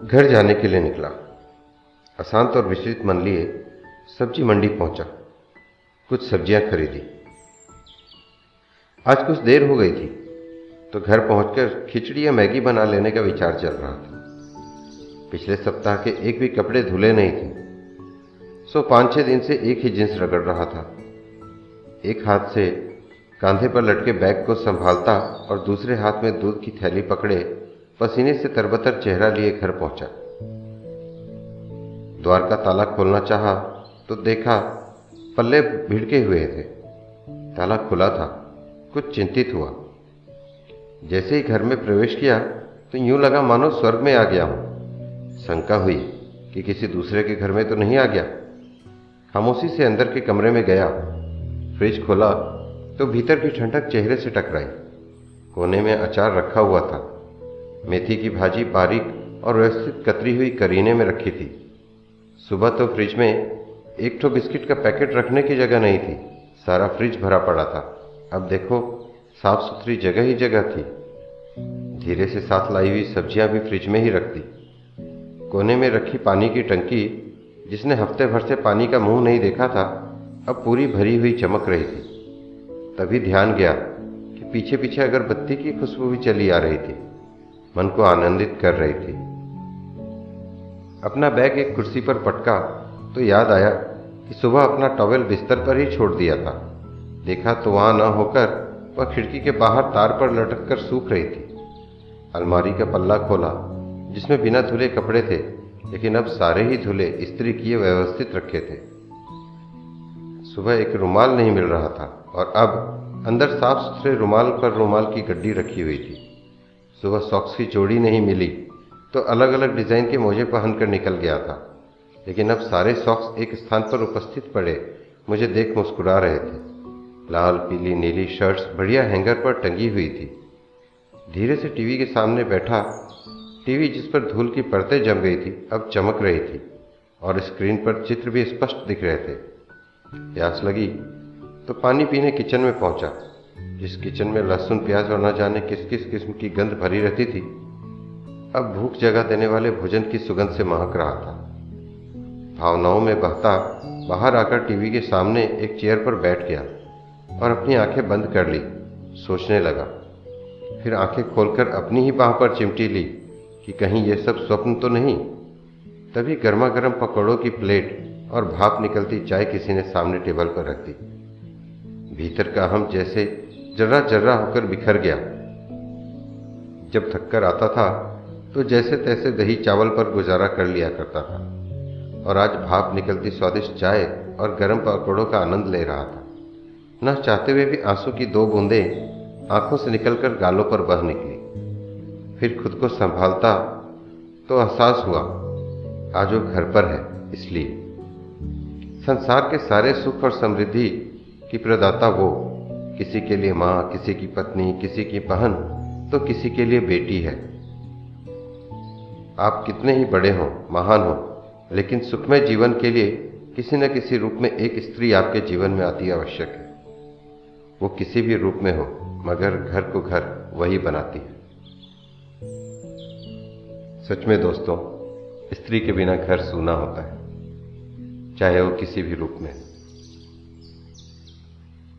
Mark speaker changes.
Speaker 1: घर जाने के लिए निकला। अशांत और विचलित मन लिए सब्ज़ी मंडी पहुँचा। कुछ सब्ज़ियाँ खरीदी। आज कुछ देर हो गई थी तो घर पहुंचकर खिचड़ी या मैगी बना लेने का विचार चल रहा था। पिछले सप्ताह के एक भी कपड़े धुले नहीं थे। सो पाँच छह दिन से एक ही जींस रगड़ रहा था। एक हाथ से कांधे पर लटके बैग को संभालता और दूसरे हाथ में दूध की थैली पकड़े पसीने से तरबतर चेहरा लिए घर पहुँचा। द्वार का ताला खोलना चाहा तो देखा पल्ले भिड़के हुए थे। ताला खुला था, कुछ चिंतित हुआ। जैसे ही घर में प्रवेश किया तो यूँ लगा मानो स्वर्ग में आ गया हूँ। शंका हुई कि किसी दूसरे के घर में तो नहीं आ गया। खामोशी से अंदर के कमरे में गया। फ्रिज खोला तो भीतर की ठंडक चेहरे से टकराई। कोने में अचार रखा हुआ था। मेथी की भाजी बारीक और व्यवस्थित कतरी हुई करीने में रखी थी। सुबह तो फ्रिज में एक ठो बिस्किट का पैकेट रखने की जगह नहीं थी, सारा फ्रिज भरा पड़ा था। अब देखो साफ़ सुथरी जगह ही जगह थी। धीरे से साथ लाई हुई सब्ज़ियाँ भी फ्रिज में ही रख दी। कोने में रखी पानी की टंकी, जिसने हफ़्ते भर से पानी का मुँह नहीं देखा था, अब पूरी भरी हुई चमक रही थी। तभी ध्यान गया कि पीछे पीछे अगरबत्ती की खुशबू भी चली आ रही थी। मन को आनंदित कर रही थी। अपना बैग एक कुर्सी पर पटका तो याद आया कि सुबह अपना टॉवेल बिस्तर पर ही छोड़ दिया था। देखा तो वहाँ न होकर वह खिड़की के बाहर तार पर लटक कर सूख रही थी। अलमारी का पल्ला खोला, जिसमें बिना धुले कपड़े थे, लेकिन अब सारे ही धुले स्त्री किए व्यवस्थित रखे थे। सुबह एक रुमाल नहीं मिल रहा था और अब अंदर साफ़ सुथरे रुमाल पर रुमाल की गड्डी रखी हुई थी। सुबह सॉक्स की जोड़ी नहीं मिली तो अलग अलग डिज़ाइन के मोजे पहनकर निकल गया था। लेकिन अब सारे सॉक्स एक स्थान पर उपस्थित पड़े, मुझे देख मुस्कुरा रहे थे। लाल, पीली, नीली शर्ट्स बढ़िया हैंगर पर टंगी हुई थी। धीरे से टीवी के सामने बैठा, टीवी जिस पर धूल की परतें जम गई थी, अब चमक रही थी, और स्क्रीन पर चित्र भी स्पष्ट दिख रहे थे। प्यास लगी तो पानी पीने किचन में पहुँचा। जिस किचन में लहसुन, प्याज और न जाने किस किस किस्म की गंध भरी रहती थी, अब भूख जगा देने वाले भोजन की सुगंध से महक रहा था। भावनाओं में बहता, बाहर आकर टीवी के सामने एक चेयर पर बैठ गया और अपनी आँखें बंद कर ली, सोचने लगा। फिर आँखें खोलकर अपनी ही बाह पर चिमटी ली कि कहीं ये सब स्वप्न तो नहीं। तभी गर्मा गर्म पकौड़ों की प्लेट और भाप निकलती चाय किसी ने सामने टेबल पर रख दी। भीतर का हम जैसे जर्रा जर्रा होकर बिखर गया। जब थककर आता था तो जैसे तैसे दही चावल पर गुजारा कर लिया करता था और आज भाप निकलती स्वादिष्ट चाय और गर्म पकौड़ों का आनंद ले रहा था। न चाहते हुए भी आँसू की दो बूंदें आँखों से निकलकर गालों पर बह निकली। फिर खुद को संभालता तो एहसास हुआ, आज वो घर पर है, इसलिए। संसार के सारे सुख और समृद्धि की प्रदाता वो। किसी के लिए माँ, किसी की पत्नी, किसी की बहन तो किसी के लिए बेटी है। आप कितने ही बड़े हों, महान हों, लेकिन सुखमय जीवन के लिए किसी न किसी रूप में एक स्त्री आपके जीवन में आती आवश्यक है। वो किसी भी रूप में हो, मगर घर को घर वही बनाती है। सच में दोस्तों, स्त्री के बिना घर सूना होता है, चाहे वो किसी भी रूप में।